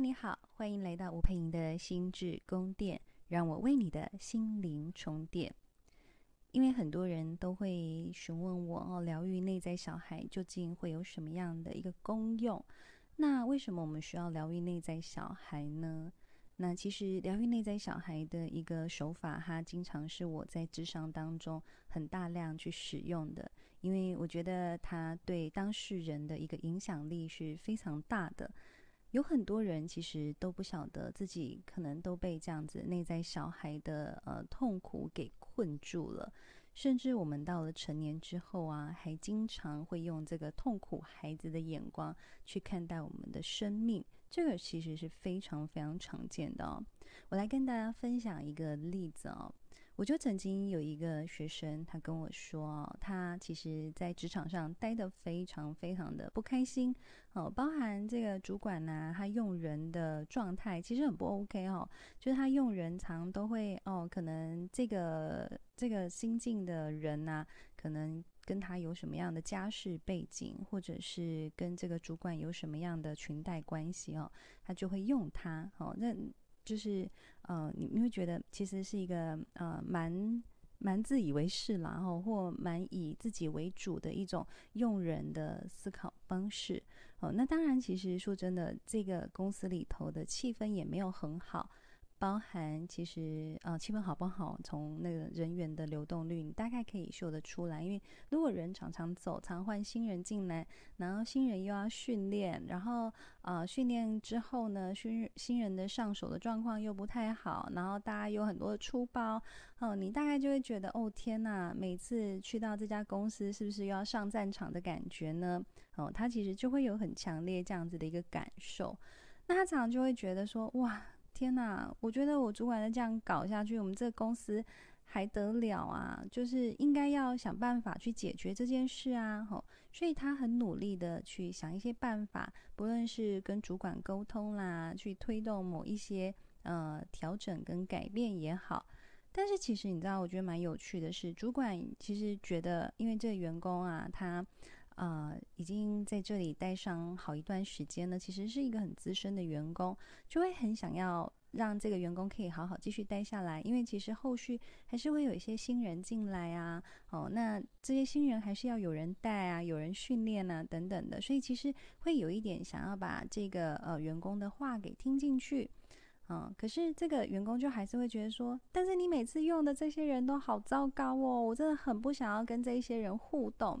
你好，欢迎来到吴佩莹的心智宫殿，让我为你的心灵充电。因为很多人都会询问我哦，疗愈内在小孩究竟会有什么样的一个功用？那为什么我们需要疗愈内在小孩呢？那其实疗愈内在小孩的一个手法，它经常是我在智商当中很大量去使用的，因为我觉得它对当事人的一个影响力是非常大的。有很多人其实都不晓得自己可能都被这样子内在小孩的呃痛苦给困住了，甚至我们到了成年之后啊，还经常会用这个痛苦孩子的眼光去看待我们的生命，这个其实是非常非常常见的哦。我来跟大家分享一个例子哦。我就曾经有一个学生，他跟我说，他其实在职场上待得非常非常的不开心，哦，包含这个主管呐，他用人的状态其实很不 OK 哦，就是他用人常都会哦，可能这个这个新进的人呐，可能跟他有什么样的家世背景，或者是跟这个主管有什么样的裙带关系哦，他就会用他，哦，那。就是呃，你你会觉得其实是一个呃蛮蛮自以为是啦，然后或蛮以自己为主的一种用人的思考方式。哦，那当然，其实说真的，这个公司里头的气氛也没有很好。包含其实呃气氛好不好，从那个人员的流动率，你大概可以嗅得出来。因为如果人常常走，常换新人进来，然后新人又要训练，然后呃训练之后呢，新新人的上手的状况又不太好，然后大家有很多的出包，哦、你大概就会觉得哦天呐，每次去到这家公司是不是又要上战场的感觉呢？哦、他其实就会有很强烈这样子的一个感受。那他常常就会觉得说哇。天呐，我觉得我主管再这样搞下去，我们这个公司还得了啊？就是应该要想办法去解决这件事啊！吼，所以他很努力的去想一些办法，不论是跟主管沟通啦，去推动某一些呃调整跟改变也好。但是其实你知道，我觉得蛮有趣的是，主管其实觉得，因为这个员工啊，他。呃，已经在这里待上好一段时间呢，其实是一个很资深的员工，就会很想要让这个员工可以好好继续待下来，因为其实后续还是会有一些新人进来啊，哦，那这些新人还是要有人带啊，有人训练啊，等等的，所以其实会有一点想要把这个呃员工的话给听进去，嗯，可是这个员工就还是会觉得说，但是你每次用的这些人都好糟糕哦，我真的很不想要跟这一些人互动。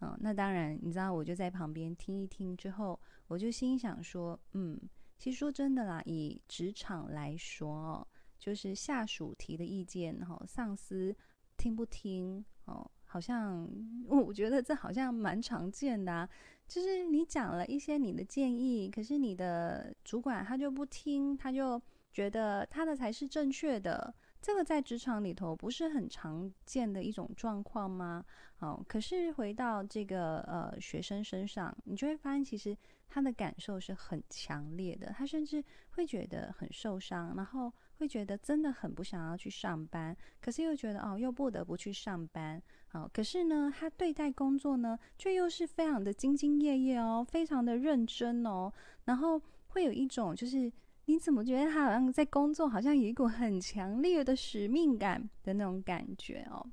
嗯，那当然，你知道，我就在旁边听一听之后，我就心想说，嗯，其实说真的啦，以职场来说哦，就是下属提的意见，哈，上司听不听哦，好像我觉得这好像蛮常见的啊，就是你讲了一些你的建议，可是你的主管他就不听，他就觉得他的才是正确的。这个在职场里头不是很常见的一种状况吗？哦，可是回到这个呃学生身上，你就会发现其实他的感受是很强烈的，他甚至会觉得很受伤，然后会觉得真的很不想要去上班，可是又觉得哦又不得不去上班，哦，可是呢他对待工作呢却又是非常的兢兢业业哦，非常的认真哦，然后会有一种就是。你怎么觉得他好像在工作，好像有一股很强烈的使命感的那种感觉哦？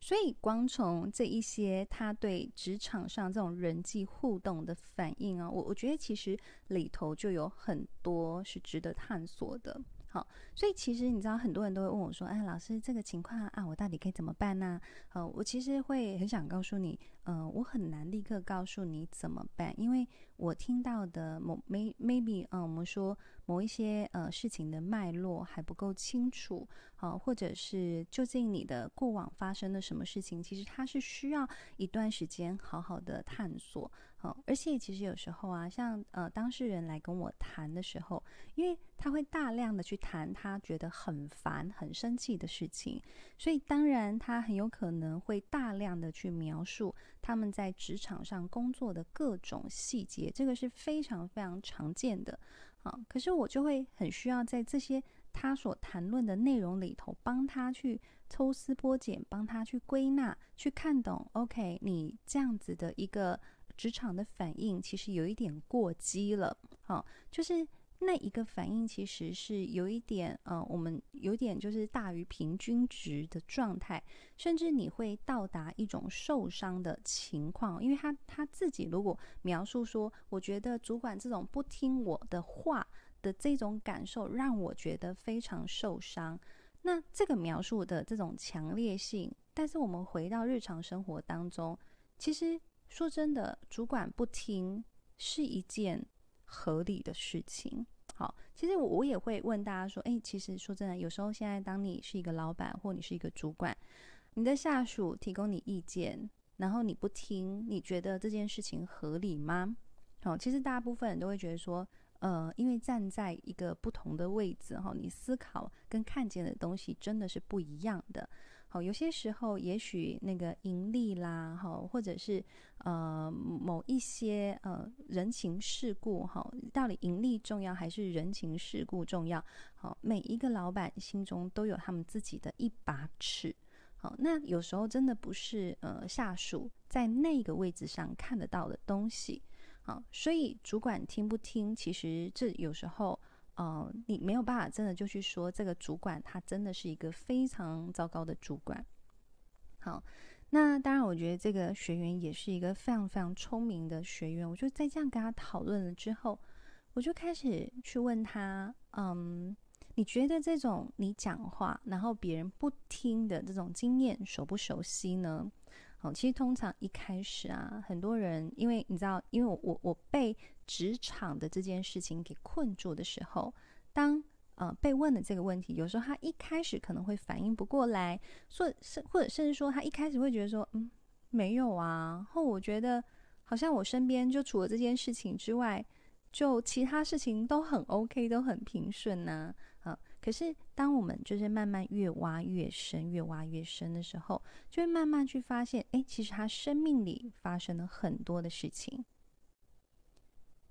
所以光从这一些他对职场上这种人际互动的反应啊，我我觉得其实里头就有很多是值得探索的。好，所以其实你知道，很多人都会问我说：“哎，老师，这个情况啊，我到底该怎么办呢？”呃，我其实会很想告诉你，呃，我很难立刻告诉你怎么办，因为我听到的某 may maybe，嗯、呃，我们说某一些呃事情的脉络还不够清楚，好、呃，或者是究竟你的过往发生了什么事情，其实它是需要一段时间好好的探索。而且其实有时候啊，像呃当事人来跟我谈的时候，因为他会大量的去谈他觉得很烦、很生气的事情，所以当然他很有可能会大量的去描述他们在职场上工作的各种细节，这个是非常非常常见的。好，可是我就会很需要在这些他所谈论的内容里头，帮他去抽丝剥茧，帮他去归纳、去看懂。OK，你这样子的一个。职场的反应其实有一点过激了，好，就是那一个反应其实是有一点，呃，我们有点就是大于平均值的状态，甚至你会到达一种受伤的情况，因为他他自己如果描述说，我觉得主管这种不听我的话的这种感受，让我觉得非常受伤。那这个描述的这种强烈性，但是我们回到日常生活当中，其实说真的，主管不听是一件合理的事情。好，其实我我也会问大家说，诶，其实说真的，有时候现在当你是一个老板或你是一个主管，你的下属提供你意见，然后你不听，你觉得这件事情合理吗？好，其实大部分人都会觉得说。呃，因为站在一个不同的位置哈，你思考跟看见的东西真的是不一样的。好，有些时候也许那个盈利啦，哈，或者是呃某一些呃人情世故哈，到底盈利重要还是人情世故重要？好，每一个老板心中都有他们自己的一把尺。好，那有时候真的不是呃下属在那个位置上看得到的东西。好，所以主管听不听，其实这有时候，呃，你没有办法真的就去说这个主管他真的是一个非常糟糕的主管。好，那当然，我觉得这个学员也是一个非常非常聪明的学员。我就在这样跟他讨论了之后，我就开始去问他，嗯，你觉得这种你讲话然后别人不听的这种经验熟不熟悉呢？哦其实通常一开始啊，很多人因为你知道，因为我我我被职场的这件事情给困住的时候，当呃被问的这个问题，有时候他一开始可能会反应不过来，说甚或者甚至说他一开始会觉得说，嗯，没有啊，或我觉得好像我身边就除了这件事情之外，就其他事情都很 OK，都很平顺呐，可是，当我们就是慢慢越挖越深，越挖越深的时候，就会慢慢去发现，哎，其实他生命里发生了很多的事情。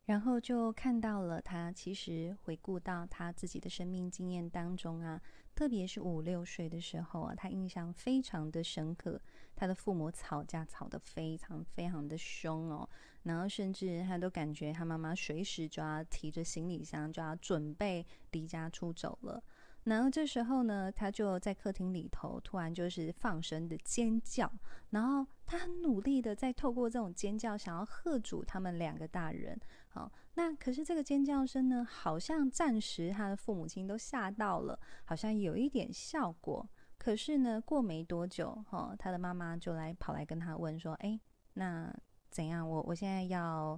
然后就看到了他其实回顾到他自己的生命经验当中啊，特别是五六岁的时候啊，他印象非常的深刻。他的父母吵架吵得非常非常的凶哦，然后甚至他都感觉他妈妈随时就要提着行李箱就要准备离家出走了。然后这时候呢，他就在客厅里头突然就是放声的尖叫，然后他很努力的在透过这种尖叫想要喝阻他们两个大人。好，那可是这个尖叫声呢，好像暂时他的父母亲都吓到了，好像有一点效果。可是呢，过没多久，哈，他的妈妈就来跑来跟他问说：“哎，那怎样？我我现在要，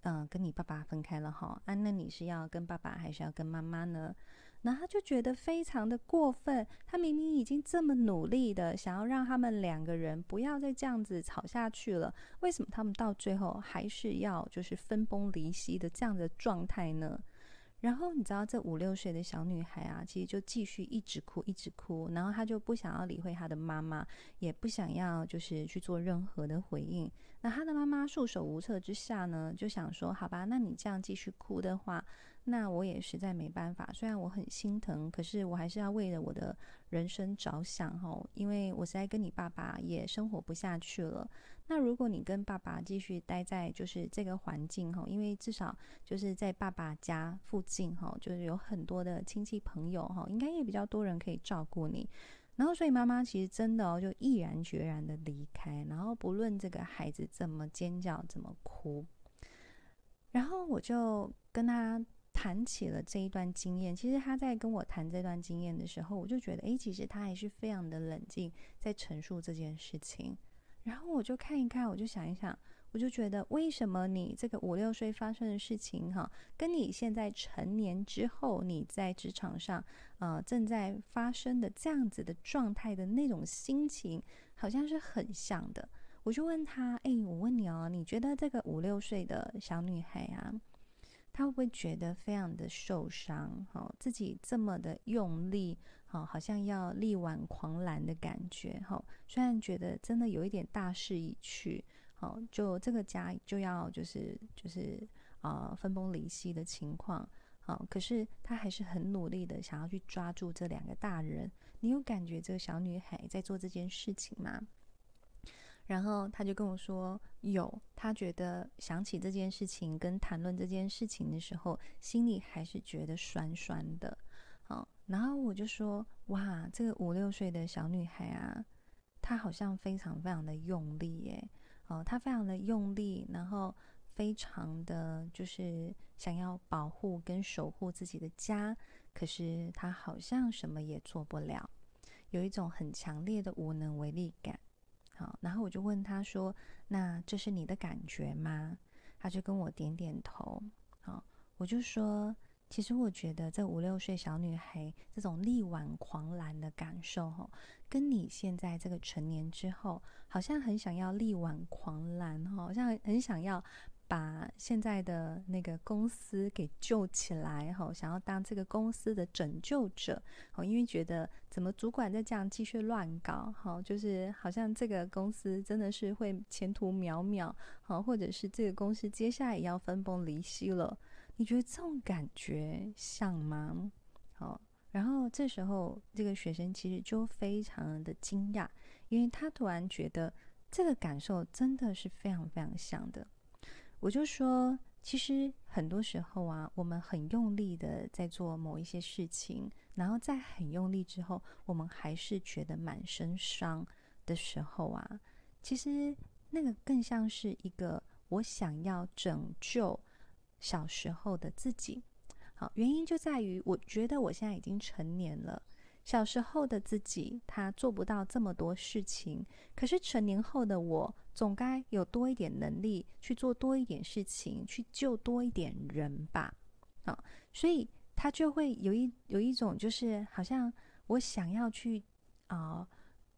嗯、跟你爸爸分开了，哈，啊，那你是要跟爸爸还是要跟妈妈呢？”然后他就觉得非常的过分，他明明已经这么努力的想要让他们两个人不要再这样子吵下去了，为什么他们到最后还是要就是分崩离析的这样的状态呢？然后你知道这五六岁的小女孩啊，其实就继续一直哭，一直哭，然后她就不想要理会她的妈妈，也不想要就是去做任何的回应。那她的妈妈束手无策之下呢，就想说：好吧，那你这样继续哭的话，那我也实在没办法。虽然我很心疼，可是我还是要为了我的人生着想哈，因为我实在跟你爸爸也生活不下去了。那如果你跟爸爸继续待在就是这个环境哈，因为至少就是在爸爸家附近哈，就是有很多的亲戚朋友哈，应该也比较多人可以照顾你。然后所以妈妈其实真的哦，就毅然决然的离开，然后不论这个孩子怎么尖叫怎么哭，然后我就跟他谈起了这一段经验。其实他在跟我谈这段经验的时候，我就觉得诶，其实他还是非常的冷静，在陈述这件事情。然后我就看一看，我就想一想，我就觉得为什么你这个五六岁发生的事情，哈，跟你现在成年之后你在职场上，呃，正在发生的这样子的状态的那种心情，好像是很像的。我就问他，哎，我问你哦，你觉得这个五六岁的小女孩啊，他会不会觉得非常的受伤？哈，自己这么的用力。好，好像要力挽狂澜的感觉。好，虽然觉得真的有一点大势已去，好，就这个家就要就是就是啊、呃、分崩离析的情况。好，可是他还是很努力的想要去抓住这两个大人。你有感觉这个小女孩在做这件事情吗？然后他就跟我说，有，他觉得想起这件事情跟谈论这件事情的时候，心里还是觉得酸酸的。好，然后我就说，哇，这个五六岁的小女孩啊，她好像非常非常的用力耶，哦，她非常的用力，然后非常的就是想要保护跟守护自己的家，可是她好像什么也做不了，有一种很强烈的无能为力感。好，然后我就问他说：“那这是你的感觉吗？”他就跟我点点头。好，我就说：“其实我觉得这五六岁小女孩这种力挽狂澜的感受，哈，跟你现在这个成年之后，好像很想要力挽狂澜，哈，好像很想要。”把现在的那个公司给救起来，哈，想要当这个公司的拯救者，哦，因为觉得怎么主管再这样继续乱搞，哈，就是好像这个公司真的是会前途渺渺，好，或者是这个公司接下来也要分崩离析了。你觉得这种感觉像吗？好，然后这时候这个学生其实就非常的惊讶，因为他突然觉得这个感受真的是非常非常像的。我就说，其实很多时候啊，我们很用力的在做某一些事情，然后在很用力之后，我们还是觉得满身伤的时候啊，其实那个更像是一个我想要拯救小时候的自己。好，原因就在于我觉得我现在已经成年了。小时候的自己，他做不到这么多事情，可是成年后的我，总该有多一点能力去做多一点事情，去救多一点人吧。啊，所以他就会有一有一种，就是好像我想要去啊、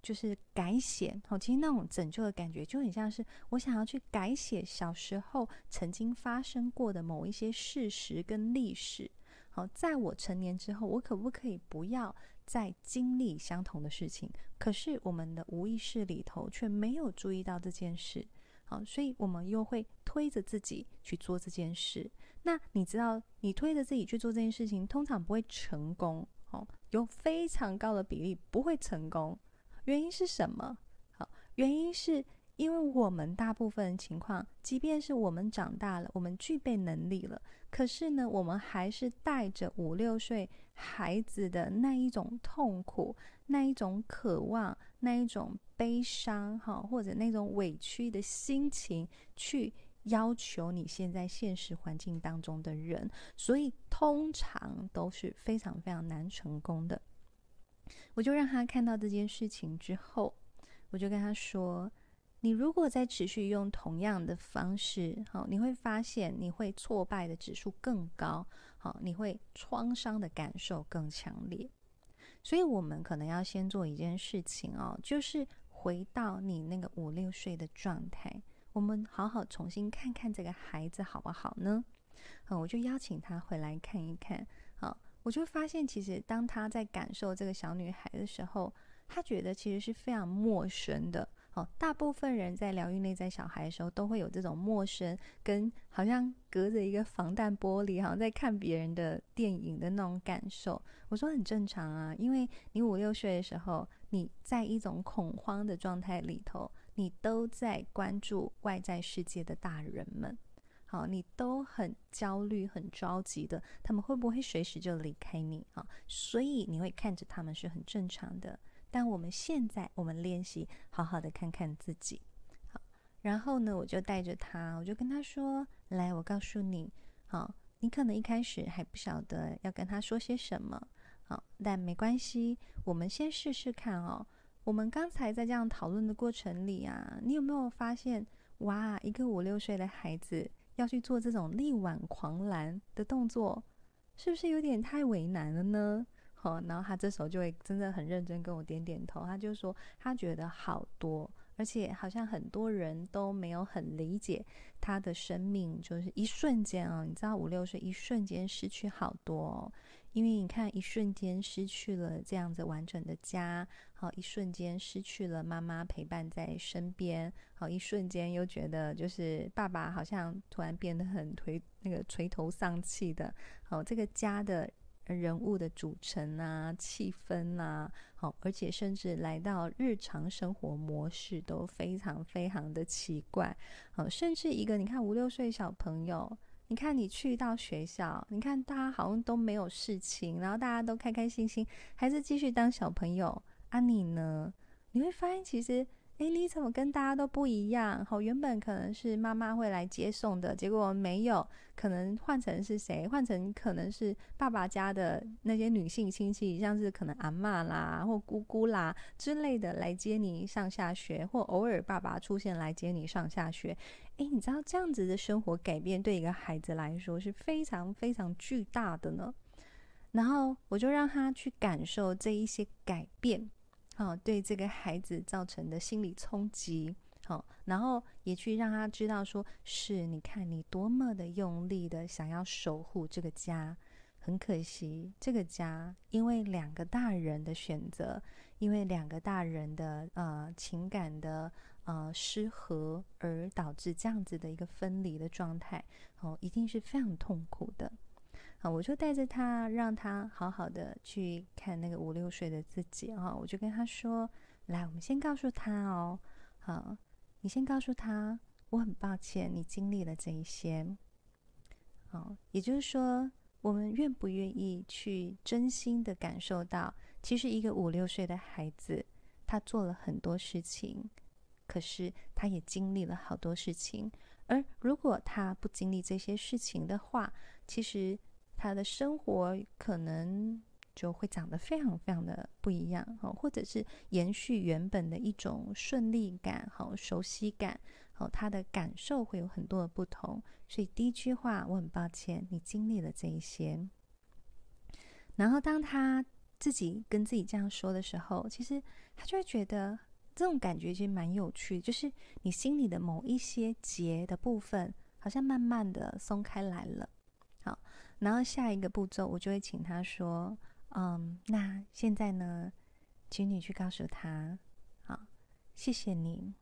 就是改写。好，其实那种拯救的感觉，就很像是我想要去改写小时候曾经发生过的某一些事实跟历史。好，在我成年之后，我可不可以不要在经历相同的事情，可是我们的无意识里头却没有注意到这件事，好，所以我们又会推着自己去做这件事。那你知道，你推着自己去做这件事情，通常不会成功，哦，有非常高的比例不会成功。原因是什么？好，原因是。因为我们大部分情况，即便是我们长大了，我们具备能力了，可是呢，我们还是带着五六岁孩子的那一种痛苦、那一种渴望、那一种悲伤，哈，或者那种委屈的心情，去要求你现在现实环境当中的人，所以通常都是非常非常难成功的。我就让他看到这件事情之后，我就跟他说。你如果再持续用同样的方式，好，你会发现你会挫败的指数更高，好，你会创伤的感受更强烈。所以，我们可能要先做一件事情哦，就是回到你那个五六岁的状态，我们好好重新看看这个孩子好不好呢？好，我就邀请他回来看一看。好，我就发现其实当他在感受这个小女孩的时候，他觉得其实是非常陌生的。大部分人在疗愈内在小孩的时候，都会有这种陌生，跟好像隔着一个防弹玻璃，好像在看别人的电影的那种感受。我说很正常啊，因为你五六岁的时候，你在一种恐慌的状态里头，你都在关注外在世界的大人们，好，你都很焦虑、很着急的，他们会不会随时就离开你啊？所以你会看着他们是很正常的。但我们现在，我们练习好好的看看自己，好，然后呢，我就带着他，我就跟他说：“来，我告诉你，好，你可能一开始还不晓得要跟他说些什么，好，但没关系，我们先试试看哦。我们刚才在这样讨论的过程里啊，你有没有发现，哇，一个五六岁的孩子要去做这种力挽狂澜的动作，是不是有点太为难了呢？”好，然后他这时候就会真的很认真跟我点点头，他就说他觉得好多，而且好像很多人都没有很理解他的生命，就是一瞬间啊，你知道五六岁一瞬间失去好多哦。因为你看，一瞬间失去了这样子完整的家，好，一瞬间失去了妈妈陪伴在身边，好，一瞬间又觉得就是爸爸好像突然变得很颓，那个垂头丧气的，好，这个家的。人物的组成啊、气氛啊，好，而且甚至来到日常生活模式都非常非常的奇怪，好，甚至一个你看五六岁小朋友，你看你去到学校，你看大家好像都没有事情，然后大家都开开心心，还是继续当小朋友，啊你呢？你会发现其实。诶，你怎么跟大家都不一样？好，原本可能是妈妈会来接送的，结果没有，可能换成是谁？换成可能是爸爸家的那些女性亲戚，像是可能阿嬷啦或姑姑啦之类的来接你上下学，或偶尔爸爸出现来接你上下学。诶，你知道这样子的生活改变对一个孩子来说是非常非常巨大的呢。然后我就让他去感受这一些改变。哦，对这个孩子造成的心理冲击，好，然后也去让他知道，说是你看你多么的用力的想要守护这个家，很可惜，这个家因为两个大人的选择，因为两个大人的呃情感的呃失和，而导致这样子的一个分离的状态，哦，一定是非常痛苦的。啊，我就带着他，让他好好的去看那个五六岁的自己啊。我就跟他说：“来，我们先告诉他哦，好，你先告诉他，我很抱歉你经历了这一些。好，也就是说，我们愿不愿意去真心的感受到，其实一个五六岁的孩子，他做了很多事情，可是他也经历了好多事情。而如果他不经历这些事情的话，其实。”他的生活可能就会长得非常非常的不一样，或者是延续原本的一种顺利感，好熟悉感，好他的感受会有很多的不同。所以第一句话，我很抱歉你经历了这一些。然后当他自己跟自己这样说的时候，其实他就会觉得这种感觉其实蛮有趣，就是你心里的某一些结的部分，好像慢慢的松开来了。好。然后下一个步骤，我就会请他说：“嗯，那现在呢，请你去告诉他，好，谢谢你，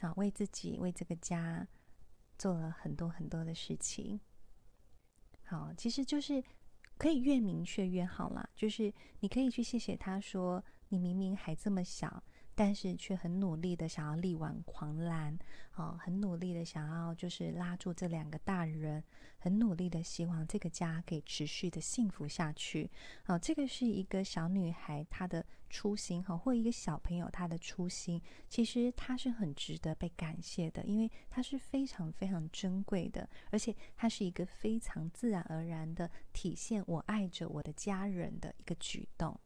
好，为自己为这个家做了很多很多的事情。好，其实就是可以越明确越好啦，就是你可以去谢谢他说，你明明还这么小。”但是却很努力的想要力挽狂澜，哦，很努力的想要就是拉住这两个大人，很努力的希望这个家可以持续的幸福下去。哦，这个是一个小女孩她的初心，哈，或一个小朋友她的初心，其实她是很值得被感谢的，因为她是非常非常珍贵的，而且她是一个非常自然而然的体现我爱着我的家人的一个举动。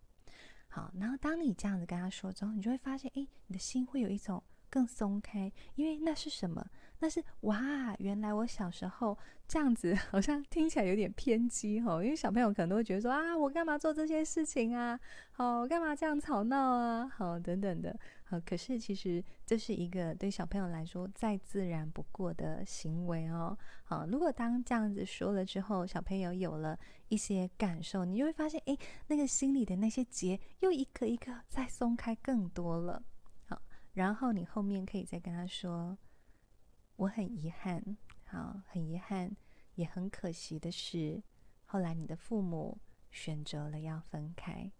好，然后当你这样子跟他说之后，你就会发现，哎，你的心会有一种更松开，因为那是什么？那是哇，原来我小时候这样子，好像听起来有点偏激哈。因为小朋友可能都会觉得说啊，我干嘛做这些事情啊？好，我干嘛这样吵闹啊？好，等等的。好，可是其实这是一个对小朋友来说再自然不过的行为哦。好，如果当这样子说了之后，小朋友有了一些感受，你就会发现，哎，那个心里的那些结又一个一个再松开更多了。好，然后你后面可以再跟他说。我很遗憾，好，很遗憾，也很可惜的是，后来你的父母选择了要分开。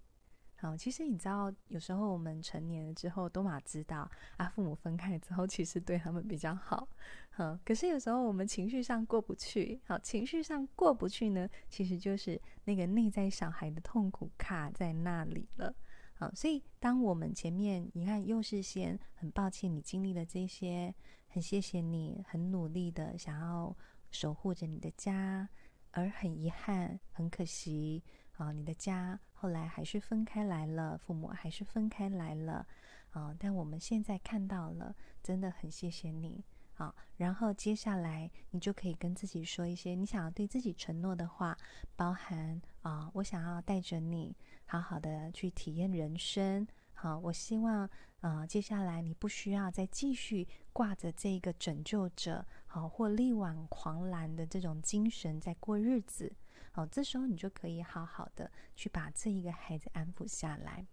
好，其实你知道，有时候我们成年了之后，都嘛知道啊，父母分开之后，其实对他们比较好。好，可是有时候我们情绪上过不去，好，情绪上过不去呢，其实就是那个内在小孩的痛苦卡在那里了。好，所以当我们前面你看，又是先很抱歉你经历了这些。很谢谢你，很努力的想要守护着你的家，而很遗憾，很可惜啊，你的家后来还是分开来了，父母还是分开来了啊。但我们现在看到了，真的很谢谢你啊。然后接下来你就可以跟自己说一些你想要对自己承诺的话，包含啊，我想要带着你好好的去体验人生。好，我希望。啊、接下来你不需要再继续挂着这个拯救者，好或力挽狂澜的这种精神在过日子，好，这时候你就可以好好的去把这一个孩子安抚下来。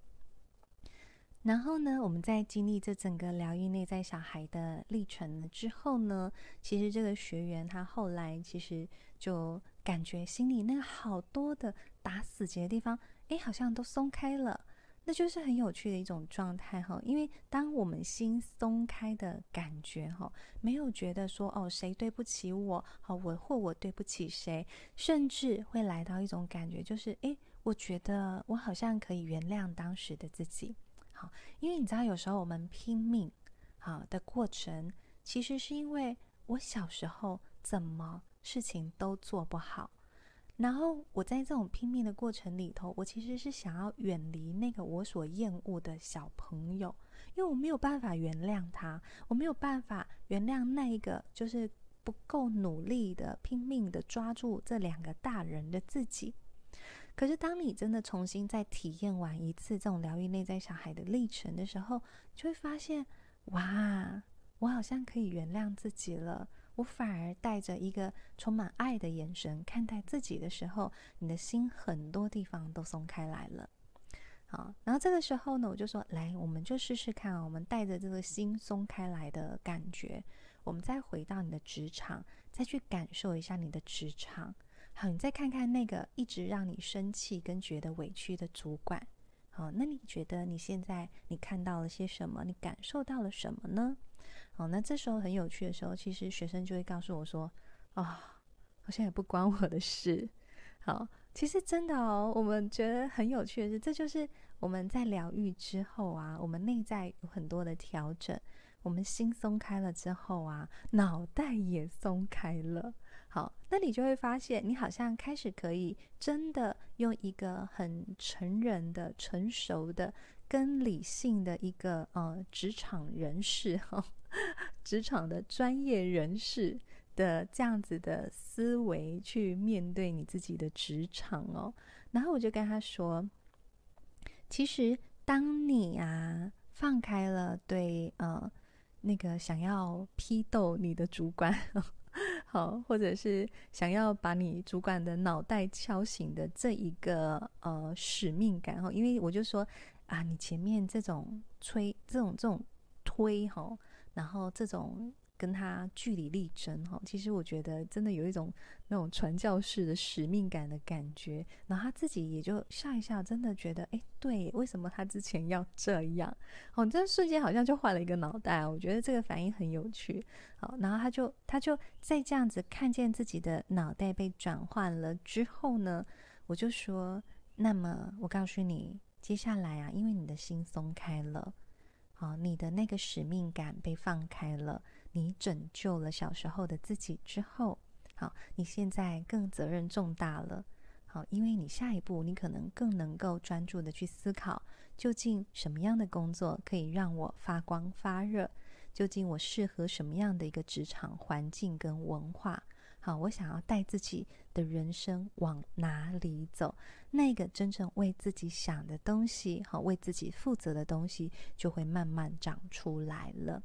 然后呢，我们在经历这整个疗愈内在小孩的历程之后呢，其实这个学员他后来其实就感觉心里那个好多的打死结的地方，哎，好像都松开了，那就是很有趣的一种状态哈。因为当我们心松开的感觉哈，没有觉得说哦谁对不起我，好我或我对不起谁，甚至会来到一种感觉，就是哎，我觉得我好像可以原谅当时的自己。好，因为你知道，有时候我们拼命好的过程，其实是因为我小时候怎么事情都做不好，然后我在这种拼命的过程里头，我其实是想要远离那个我所厌恶的小朋友，因为我没有办法原谅他，我没有办法原谅那一个就是不够努力的拼命的抓住这两个大人的自己。可是，当你真的重新再体验完一次这种疗愈内在小孩的历程的时候，就会发现，哇，我好像可以原谅自己了。我反而带着一个充满爱的眼神看待自己的时候，你的心很多地方都松开来了。好，然后这个时候呢，我就说，来，我们就试试看啊，我们带着这个心松开来的感觉，我们再回到你的职场，再去感受一下你的职场。好，你再看看那个一直让你生气跟觉得委屈的主管，好，那你觉得你现在你看到了些什么？你感受到了什么呢？好，那这时候很有趣的时候，其实学生就会告诉我说：“啊、好像也不关我的事。”好，其实真的哦，我们觉得很有趣的是，这就是我们在疗愈之后啊，我们内在有很多的调整，我们心松开了之后啊，脑袋也松开了。好，那你就会发现，你好像开始可以真的用一个很成人的、成熟的、跟理性的一个呃职场人士哈，职场的专业人士的这样子的思维去面对你自己的职场哦。然后我就跟他说，其实当你啊放开了对呃那个想要批斗你的主管。好，或者是想要把你主管的脑袋敲醒的这一个呃使命感哈，因为我就说啊，你前面这种催、这种这种推哈，然后这种。跟他据理力争哈，其实我觉得真的有一种那种传教士的使命感的感觉，然后他自己也就笑一笑，真的觉得哎，对，为什么他之前要这样？哦，这瞬间好像就换了一个脑袋，我觉得这个反应很有趣。好，然后他就他就在这样子看见自己的脑袋被转换了之后呢，我就说，那么我告诉你，接下来啊，因为你的心松开了，好，你的那个使命感被放开了。你拯救了小时候的自己之后，好，你现在更责任重大了，好，因为你下一步你可能更能够专注的去思考，究竟什么样的工作可以让我发光发热？究竟我适合什么样的一个职场环境跟文化？好，我想要带自己的人生往哪里走？那个真正为自己想的东西，好，为自己负责的东西，就会慢慢长出来了。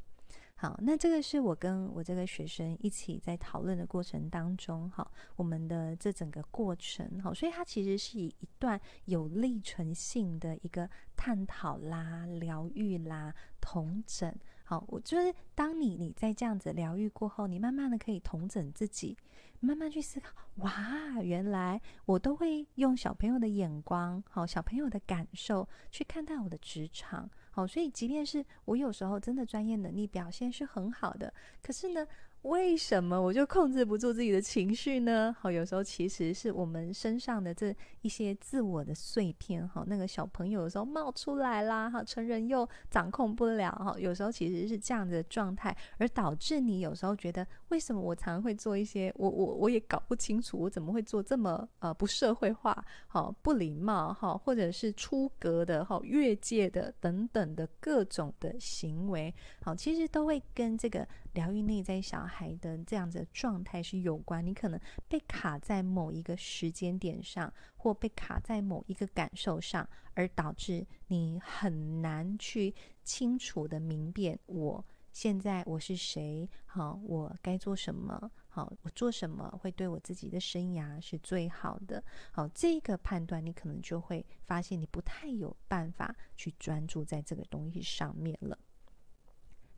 好，那这个是我跟我这个学生一起在讨论的过程当中，好，我们的这整个过程，好，所以它其实是以一段有历程性的一个探讨啦、疗愈啦、同整。好，我就是当你你在这样子疗愈过后，你慢慢的可以统整自己，慢慢去思考，哇，原来我都会用小朋友的眼光，好，小朋友的感受去看待我的职场。好，所以即便是我有时候真的专业能力表现是很好的，可是呢，为什么我就控制不住自己的情绪呢？好，有时候其实是我们身上的这一些自我的碎片，哈，那个小朋友有时候冒出来啦，哈，成人又掌控不了，哈，有时候其实是这样的状态，而导致你有时候觉得，为什么我常常会做一些，我我我也搞不清楚，我怎么会做这么呃不社会化，好不礼貌，哈，或者是出格的，哈，越界的等等的各种的行为，好，其实都会跟这个。疗愈内在小孩的这样子的状态是有关，你可能被卡在某一个时间点上，或被卡在某一个感受上，而导致你很难去清楚的明辨我现在我是谁，好，我该做什么，好，我做什么会对我自己的生涯是最好的？好，这个判断你可能就会发现你不太有办法去专注在这个东西上面了。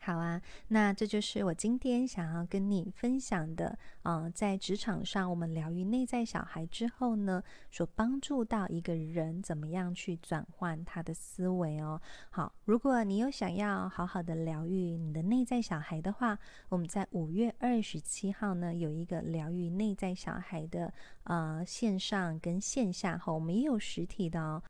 好啊，那这就是我今天想要跟你分享的。嗯、在职场上，我们疗愈内在小孩之后呢，所帮助到一个人怎么样去转换他的思维哦。好，如果你有想要好好的疗愈你的内在小孩的话，我们在五月二十七号呢有一个疗愈内在小孩的呃线上跟线下哈，我们也有实体的哦。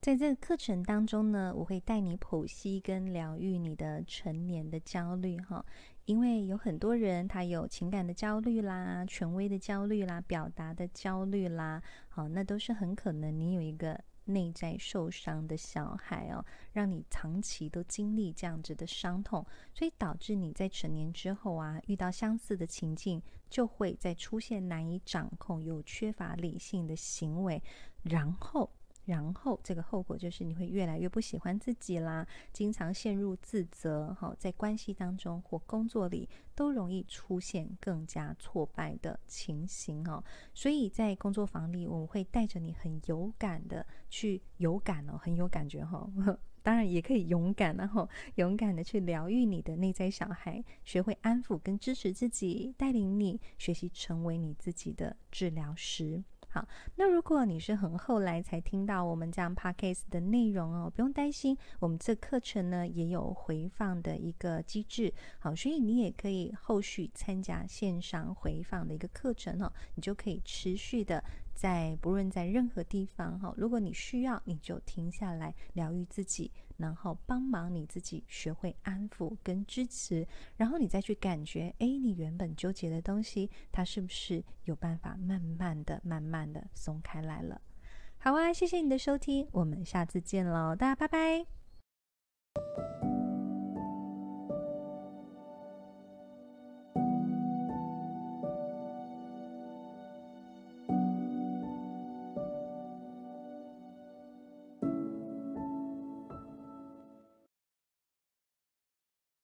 在这个课程当中呢，我会带你剖析跟疗愈你的成年的焦虑哈，因为有很多人他有情感的焦虑啦、权威的焦虑啦、表达的焦虑啦，好，那都是很可能你有一个内在受伤的小孩哦，让你长期都经历这样子的伤痛，所以导致你在成年之后啊，遇到相似的情境，就会再出现难以掌控又缺乏理性的行为，然后。然后这个后果就是你会越来越不喜欢自己啦，经常陷入自责，哈，在关系当中或工作里都容易出现更加挫败的情形哦。所以在工作坊里，我们会带着你很有感的去有感哦，很有感觉哈。当然也可以勇敢，然后勇敢的去疗愈你的内在小孩，学会安抚跟支持自己，带领你学习成为你自己的治疗师。那如果你是很后来才听到我们这样 podcast 的内容哦，不用担心，我们这课程呢也有回放的一个机制。好，所以你也可以后续参加线上回放的一个课程哦，你就可以持续的。在不论在任何地方哈，如果你需要，你就停下来疗愈自己，然后帮忙你自己学会安抚跟支持，然后你再去感觉，哎，你原本纠结的东西，它是不是有办法慢慢的、慢慢的松开来了？好啊，谢谢你的收听，我们下次见喽，大家拜拜。